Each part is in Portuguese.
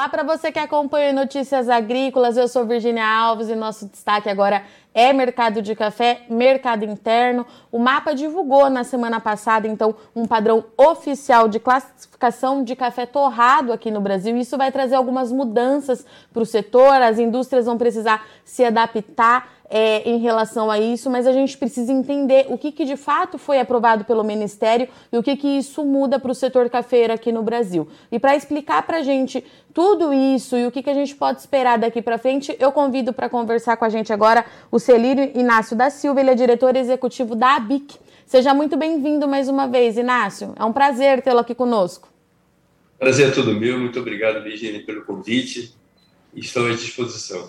Olá para você que acompanha Notícias Agrícolas, eu sou Virginia Alves e nosso destaque agora é mercado de café, mercado interno. O mapa divulgou na semana passada, então, um padrão oficial de classificação de café torrado aqui no Brasil. Isso vai trazer algumas mudanças para o setor, as indústrias vão precisar se adaptar é, em relação a isso, mas a gente precisa entender o que, que de fato foi aprovado pelo Ministério e o que, que isso muda para o setor cafeiro aqui no Brasil. E para explicar para a gente tudo isso e o que, que a gente pode esperar daqui para frente, eu convido para conversar com a gente agora o Celírio Inácio da Silva, ele é diretor executivo da ABIC. Seja muito bem-vindo mais uma vez, Inácio. É um prazer tê-lo aqui conosco. Prazer é todo meu. Muito obrigado, Virginia, pelo convite. Estou à disposição.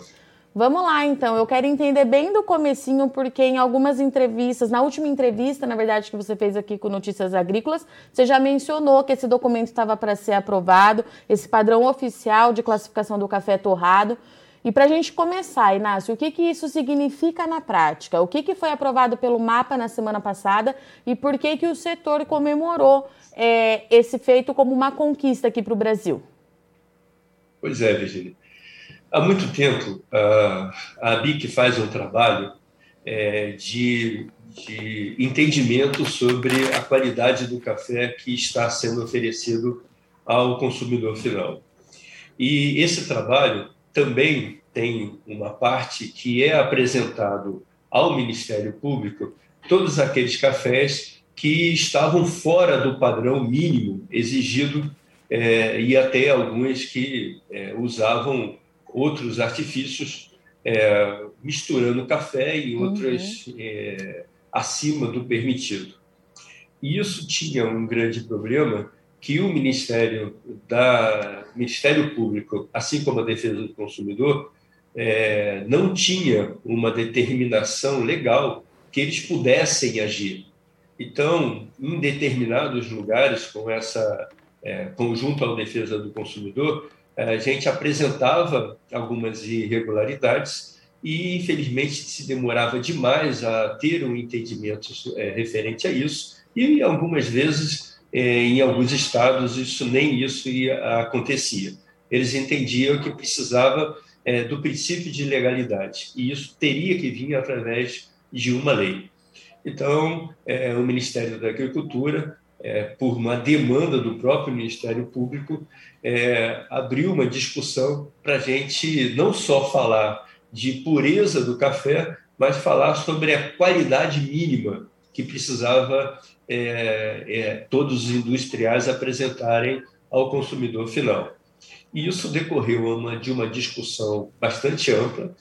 Vamos lá, então. Eu quero entender bem do comecinho, porque em algumas entrevistas, na última entrevista, na verdade, que você fez aqui com Notícias Agrícolas, você já mencionou que esse documento estava para ser aprovado, esse padrão oficial de classificação do café torrado. E para a gente começar, Inácio, o que, que isso significa na prática? O que, que foi aprovado pelo MAPA na semana passada e por que, que o setor comemorou é, esse feito como uma conquista aqui para o Brasil? Pois é, Virginia. Há muito tempo, a, a BIC faz um trabalho é, de, de entendimento sobre a qualidade do café que está sendo oferecido ao consumidor final. E esse trabalho também tem uma parte que é apresentado ao Ministério Público todos aqueles cafés que estavam fora do padrão mínimo exigido é, e até alguns que é, usavam outros artifícios, é, misturando café e outras uhum. acima do permitido. E isso tinha um grande problema que o Ministério da Ministério Público, assim como a Defesa do Consumidor, é, não tinha uma determinação legal que eles pudessem agir. Então, em determinados lugares, com essa é, conjunto à defesa do consumidor, a gente apresentava algumas irregularidades e, infelizmente, se demorava demais a ter um entendimento é, referente a isso, e algumas vezes, em alguns estados, isso nem isso ia, acontecia. Eles entendiam que precisava é, do princípio de legalidade, e isso teria que vir através de uma lei. Então, é, o Ministério da Agricultura é, por uma demanda do próprio Ministério Público, é, abriu uma discussão para a gente não só falar de pureza do café, mas falar sobre a qualidade mínima que precisava é, é todos os industriais apresentarem ao consumidor final. E isso decorreu uma, de uma discussão bastante ampla.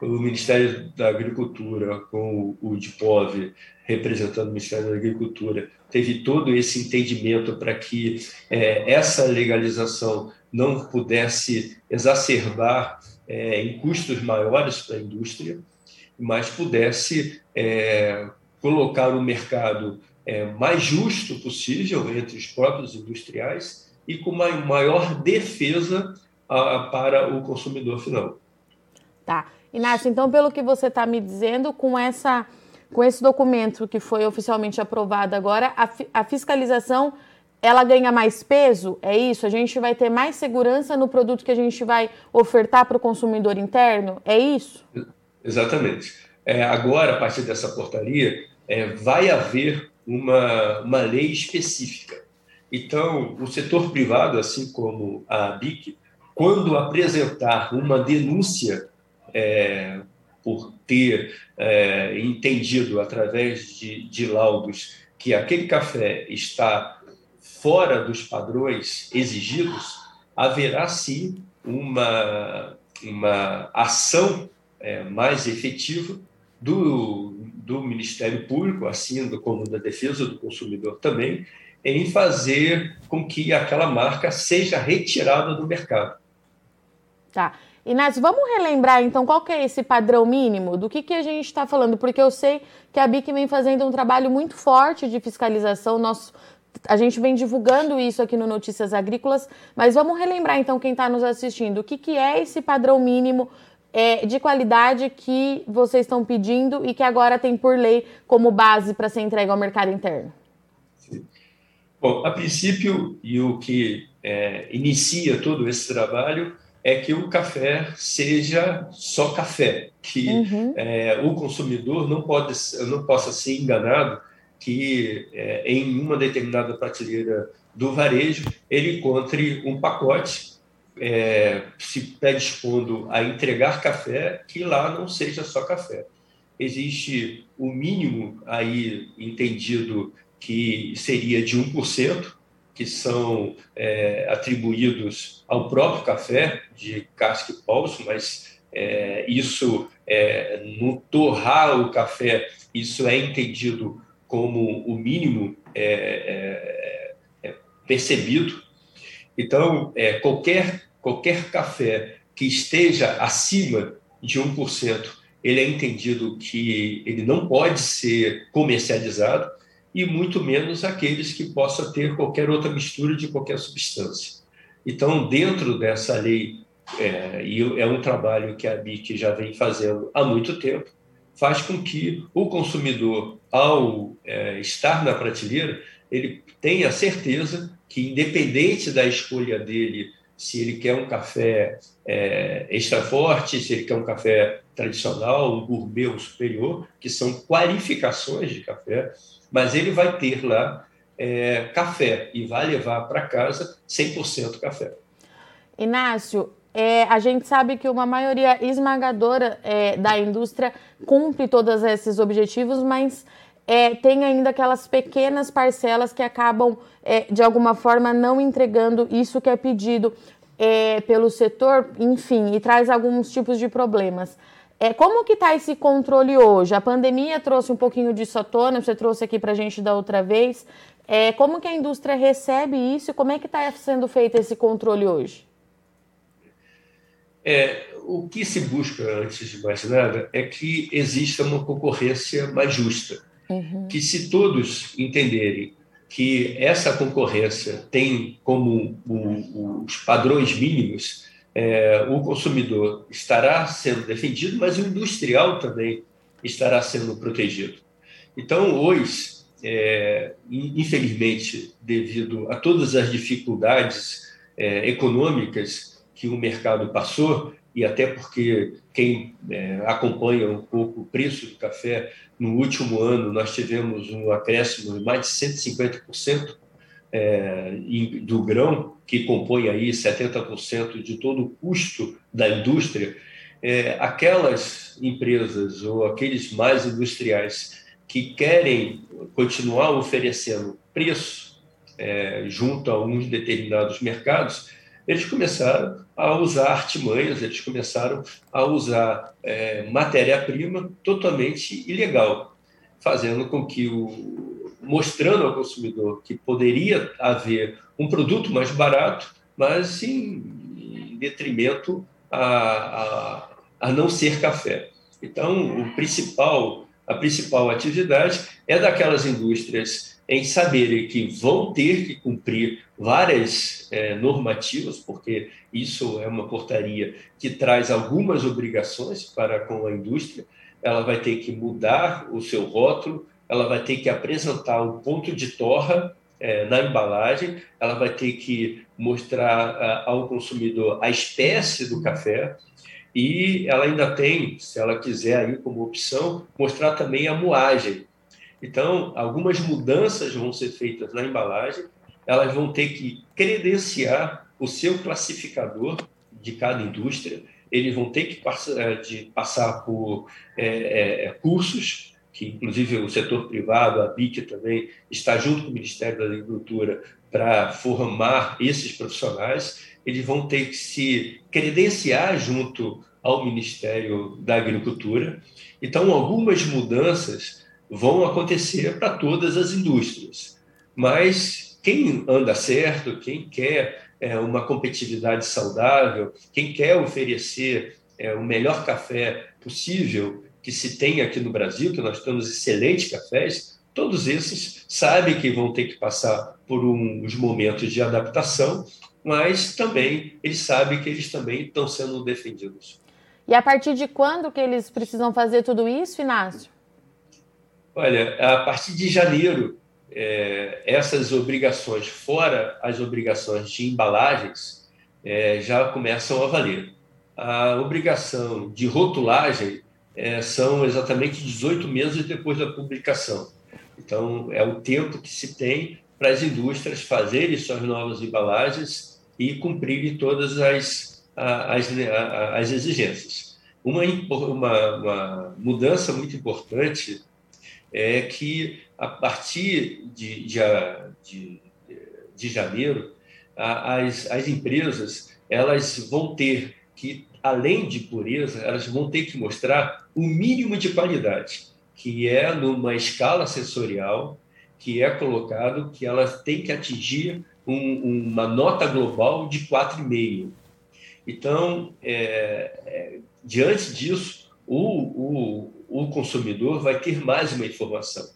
O Ministério da Agricultura, com o DIPOV, representando o Ministério da Agricultura, teve todo esse entendimento para que é, essa legalização não pudesse exacerbar é, em custos maiores para a indústria, mas pudesse é, colocar o mercado é, mais justo possível entre os próprios industriais e com uma maior defesa a, para o consumidor final. Tá. Inácio, então, pelo que você está me dizendo, com essa com esse documento que foi oficialmente aprovado agora, a, a fiscalização ela ganha mais peso? É isso? A gente vai ter mais segurança no produto que a gente vai ofertar para o consumidor interno? É isso? Exatamente. É, agora, a partir dessa portaria, é, vai haver uma, uma lei específica. Então, o setor privado, assim como a BIC, quando apresentar uma denúncia é, por ter é, entendido através de, de laudos que aquele café está fora dos padrões exigidos, haverá sim uma, uma ação é, mais efetiva do, do Ministério Público, assim como da Defesa do Consumidor também, em fazer com que aquela marca seja retirada do mercado. Tá. Inácio, vamos relembrar então qual que é esse padrão mínimo? Do que, que a gente está falando? Porque eu sei que a BIC vem fazendo um trabalho muito forte de fiscalização. Nós, a gente vem divulgando isso aqui no Notícias Agrícolas, mas vamos relembrar então quem está nos assistindo. O que, que é esse padrão mínimo é, de qualidade que vocês estão pedindo e que agora tem por lei como base para ser entregue ao mercado interno? Bom, a princípio, e o que é, inicia todo esse trabalho é que o café seja só café, que uhum. é, o consumidor não, pode, não possa ser enganado que é, em uma determinada prateleira do varejo ele encontre um pacote é, se predispondo a entregar café que lá não seja só café. Existe o mínimo aí entendido que seria de 1%, que são é, atribuídos ao próprio café de casca e polso, mas é, isso, é, no torrar o café, isso é entendido como o mínimo é, é, é, percebido. Então, qualquer, qualquer café que esteja acima de 1%, ele é entendido que ele não pode ser comercializado, e muito menos aqueles que possa ter qualquer outra mistura de qualquer substância. Então, dentro dessa lei, é, e é um trabalho que a BIC já vem fazendo há muito tempo, faz com que o consumidor, ao é, estar na prateleira, ele tenha certeza que, independente da escolha dele, se ele quer um café é, extra forte, se ele quer um café tradicional, um gourmet ou superior, que são qualificações de café, mas ele vai ter lá é, café e vai levar para casa 100% café. Inácio, é, a gente sabe que uma maioria esmagadora é, da indústria cumpre todos esses objetivos, mas é, tem ainda aquelas pequenas parcelas que acabam, é, de alguma forma, não entregando isso que é pedido é, pelo setor, enfim, e traz alguns tipos de problemas. É, como que está esse controle hoje? A pandemia trouxe um pouquinho disso à tona, você trouxe aqui para a gente da outra vez. É, como que a indústria recebe isso e como é que está sendo feito esse controle hoje? É, o que se busca, antes de mais nada, é que exista uma concorrência mais justa. Uhum. Que se todos entenderem que essa concorrência tem como os padrões mínimos é, o consumidor estará sendo defendido, mas o industrial também estará sendo protegido. Então, hoje, é, infelizmente, devido a todas as dificuldades é, econômicas que o mercado passou, e até porque quem é, acompanha um pouco o preço do café, no último ano nós tivemos um acréscimo de mais de 150% é, do grão, que compõe aí 70% de todo o custo da indústria, é, aquelas empresas ou aqueles mais industriais que querem continuar oferecendo preço é, junto a uns determinados mercados, eles começaram a usar artimanhas, eles começaram a usar é, matéria-prima totalmente ilegal, fazendo com que o, mostrando ao consumidor que poderia haver um produto mais barato, mas em, em detrimento a, a, a, não ser café. Então, o principal, a principal atividade é daquelas indústrias em saberem que vão ter que cumprir várias é, normativas, porque isso é uma portaria que traz algumas obrigações para com a indústria. Ela vai ter que mudar o seu rótulo, ela vai ter que apresentar o ponto de torra é, na embalagem, ela vai ter que mostrar a, ao consumidor a espécie do café e ela ainda tem, se ela quiser aí como opção, mostrar também a moagem. Então, algumas mudanças vão ser feitas na embalagem, elas vão ter que credenciar o seu classificador de cada indústria, eles vão ter que passar, de, passar por é, é, cursos que inclusive o setor privado, a BIC também, está junto com o Ministério da Agricultura para formar esses profissionais, eles vão ter que se credenciar junto ao Ministério da Agricultura. Então, algumas mudanças vão acontecer para todas as indústrias, mas quem anda certo, quem quer é, uma competitividade saudável, quem quer oferecer é, o melhor café possível que se tem aqui no Brasil, que nós temos excelentes cafés, todos esses sabem que vão ter que passar por uns momentos de adaptação, mas também eles sabem que eles também estão sendo defendidos. E a partir de quando que eles precisam fazer tudo isso, Inácio? Olha, a partir de janeiro é, essas obrigações, fora as obrigações de embalagens, é, já começam a valer. A obrigação de rotulagem é, são exatamente 18 meses depois da publicação. Então, é o tempo que se tem para as indústrias fazerem suas novas embalagens e cumprirem todas as, as, as exigências. Uma, uma, uma mudança muito importante é que, a partir de, de, de, de janeiro, as, as empresas elas vão ter que, além de pureza, elas vão ter que mostrar o mínimo de qualidade, que é numa escala sensorial, que é colocado que elas têm que atingir um, uma nota global de 4,5. Então, é, é, diante disso, o, o, o consumidor vai ter mais uma informação.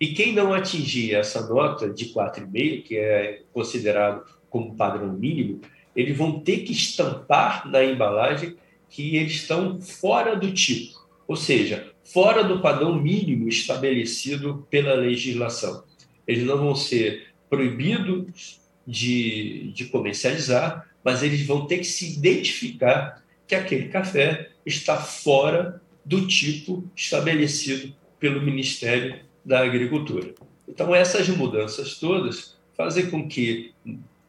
E quem não atingir essa nota de 4,5, que é considerado como padrão mínimo, eles vão ter que estampar na embalagem que eles estão fora do tipo, ou seja, fora do padrão mínimo estabelecido pela legislação. Eles não vão ser proibidos de, de comercializar, mas eles vão ter que se identificar que aquele café está fora do tipo estabelecido pelo Ministério da Agricultura. Então, essas mudanças todas fazem com que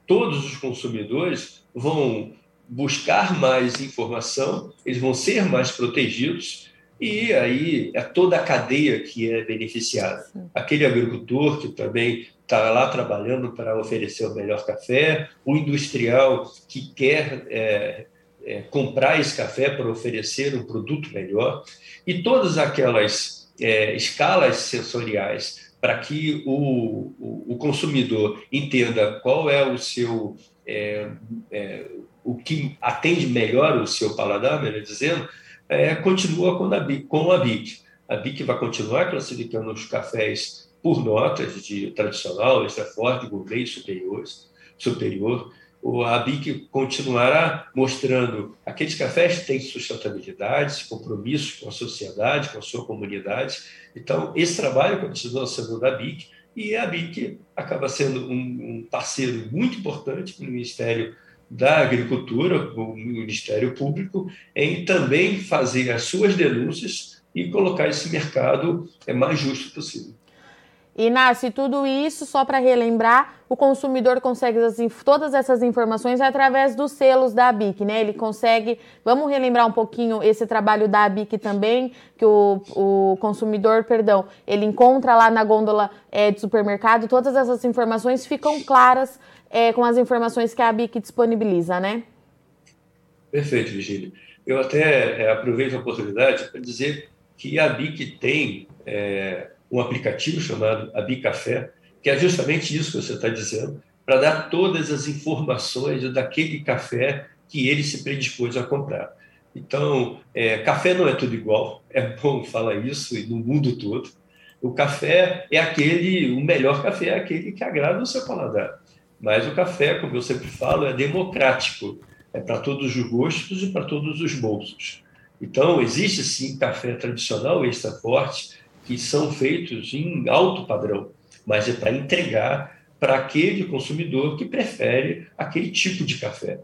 todos os consumidores vão buscar mais informação, eles vão ser mais protegidos e aí é toda a cadeia que é beneficiada. Aquele agricultor que também está lá trabalhando para oferecer o melhor café, o industrial que quer é, é, comprar esse café para oferecer um produto melhor, e todas aquelas é, escalas sensoriais para que o, o, o, consumidor entenda qual é o seu é, é, o que atende melhor o seu paladar, melhor dizendo, é, continua com a, com a BIC. A BIC vai continuar classificando os cafés por notas de tradicional, extra forte, gourmet superiores, superior a BIC continuará mostrando aqueles cafés que têm sustentabilidade, compromisso com a sociedade, com a sua comunidade. Então, esse trabalho continua sendo da BIC e a BIC acaba sendo um, parceiro muito importante para o Ministério da Agricultura, o Ministério Público, em também fazer as suas denúncias e colocar esse mercado é mais justo possível. Inácio, tudo isso, só para relembrar, o consumidor consegue as, todas essas informações através dos selos da ABIC, né? Ele consegue. Vamos relembrar um pouquinho esse trabalho da ABIC também, que o, o consumidor, perdão, ele encontra lá na gôndola é, de supermercado, todas essas informações ficam claras é, com as informações que a ABIC disponibiliza, né? Perfeito, Virginia. Eu até é, aproveito a oportunidade para dizer que a ABIC tem. É, um aplicativo chamado Abicafé, que é justamente isso que você está dizendo, para dar todas as informações daquele café que ele se predispôs a comprar. Então, é, café não é tudo igual, é bom falar isso no mundo todo. O café é aquele, o melhor café é aquele que agrada o seu paladar. Mas o café, como eu sempre falo, é democrático, é para todos os gostos e para todos os bolsos. Então, existe sim café tradicional extra forte, que são feitos em alto padrão, mas é para entregar para aquele consumidor que prefere aquele tipo de café.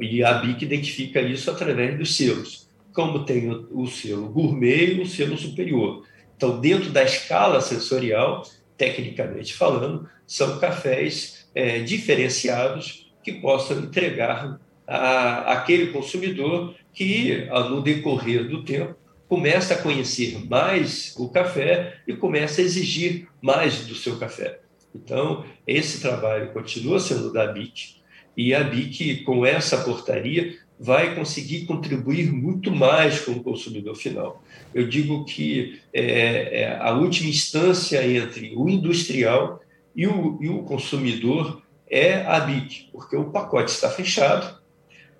E a BIC identifica isso através dos selos, como tem o, selo gourmet e o selo superior. Então, dentro da escala sensorial, tecnicamente falando, são cafés é, diferenciados que possam entregar a, aquele consumidor que, no decorrer do tempo, começa a conhecer mais o café e começa a exigir mais do seu café. Então, esse trabalho continua sendo da BIC, e a BIC, com essa portaria, vai conseguir contribuir muito mais com o consumidor final. Eu digo que é, é a última instância entre o industrial e o, e o consumidor é a BIC, porque o pacote está fechado,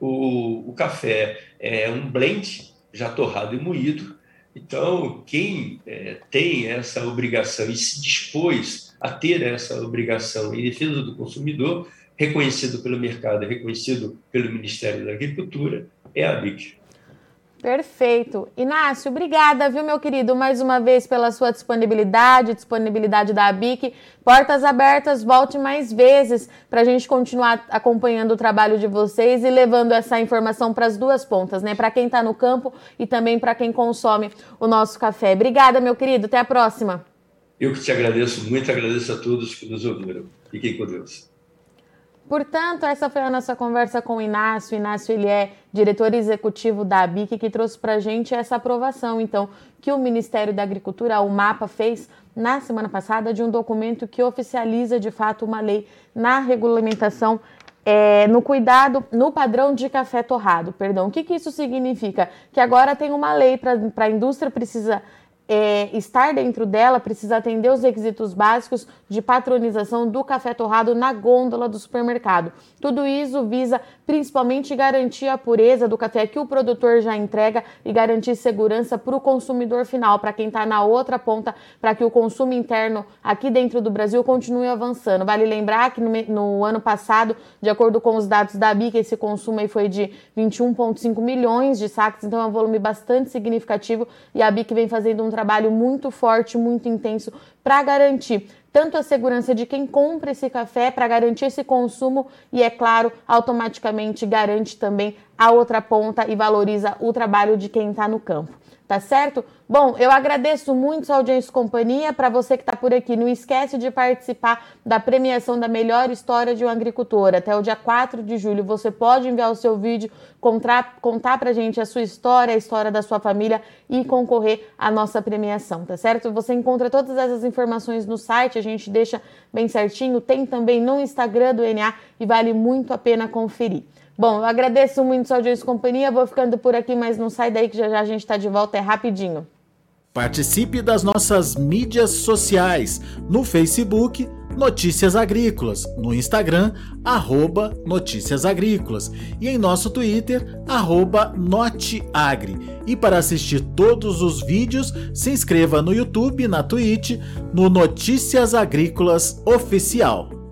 o, o café é um blend, já torrado e moído. Então, quem é, tem essa obrigação e se dispôs a ter essa obrigação em defesa do consumidor, reconhecido pelo mercado, reconhecido pelo Ministério da Agricultura, é a BIC. Perfeito. Inácio, obrigada, viu, meu querido, mais uma vez pela sua disponibilidade, disponibilidade da ABIC. Portas abertas, volte mais vezes para a gente continuar acompanhando o trabalho de vocês e levando essa informação para as duas pontas, né? Para quem está no campo e também para quem consome o nosso café. Obrigada, meu querido. Até a próxima. Eu que te agradeço muito, agradeço a todos que nos ouviram. Fiquem com Deus. Portanto, essa foi a nossa conversa com o Inácio. Inácio ele é diretor executivo da ABIC, que trouxe para a gente essa aprovação, então, que o Ministério da Agricultura, o MAPA, fez na semana passada de um documento que oficializa de fato uma lei na regulamentação é, no cuidado, no padrão de café torrado, perdão. O que, que isso significa? Que agora tem uma lei para a indústria precisa é, estar dentro dela precisa atender os requisitos básicos de patronização do café torrado na gôndola do supermercado. Tudo isso visa principalmente garantir a pureza do café que o produtor já entrega e garantir segurança para o consumidor final, para quem está na outra ponta, para que o consumo interno aqui dentro do Brasil continue avançando. Vale lembrar que no, no ano passado, de acordo com os dados da BIC, esse consumo aí foi de 21,5 milhões de sacos, então é um volume bastante significativo e a BIC vem fazendo um trabalho muito forte, muito intenso para garantir tanto a segurança de quem compra esse café para garantir esse consumo e, é claro, automaticamente garante também a outra ponta e valoriza o trabalho de quem está no campo tá certo? Bom, eu agradeço muito a audiência e companhia. Para você que está por aqui, não esquece de participar da premiação da melhor história de um agricultor. Até o dia 4 de julho, você pode enviar o seu vídeo, contar, contar para gente a sua história, a história da sua família e concorrer à nossa premiação, tá certo? Você encontra todas essas informações no site, a gente deixa bem certinho. Tem também no Instagram do NA e vale muito a pena conferir. Bom, eu agradeço muito sua audiência e companhia. Vou ficando por aqui, mas não sai daí que já já a gente está de volta, é rapidinho. Participe das nossas mídias sociais no Facebook Notícias Agrícolas, no Instagram arroba Notícias Agrícolas e em nosso Twitter arroba Noteagri. E para assistir todos os vídeos, se inscreva no YouTube, na Twitch, no Notícias Agrícolas Oficial.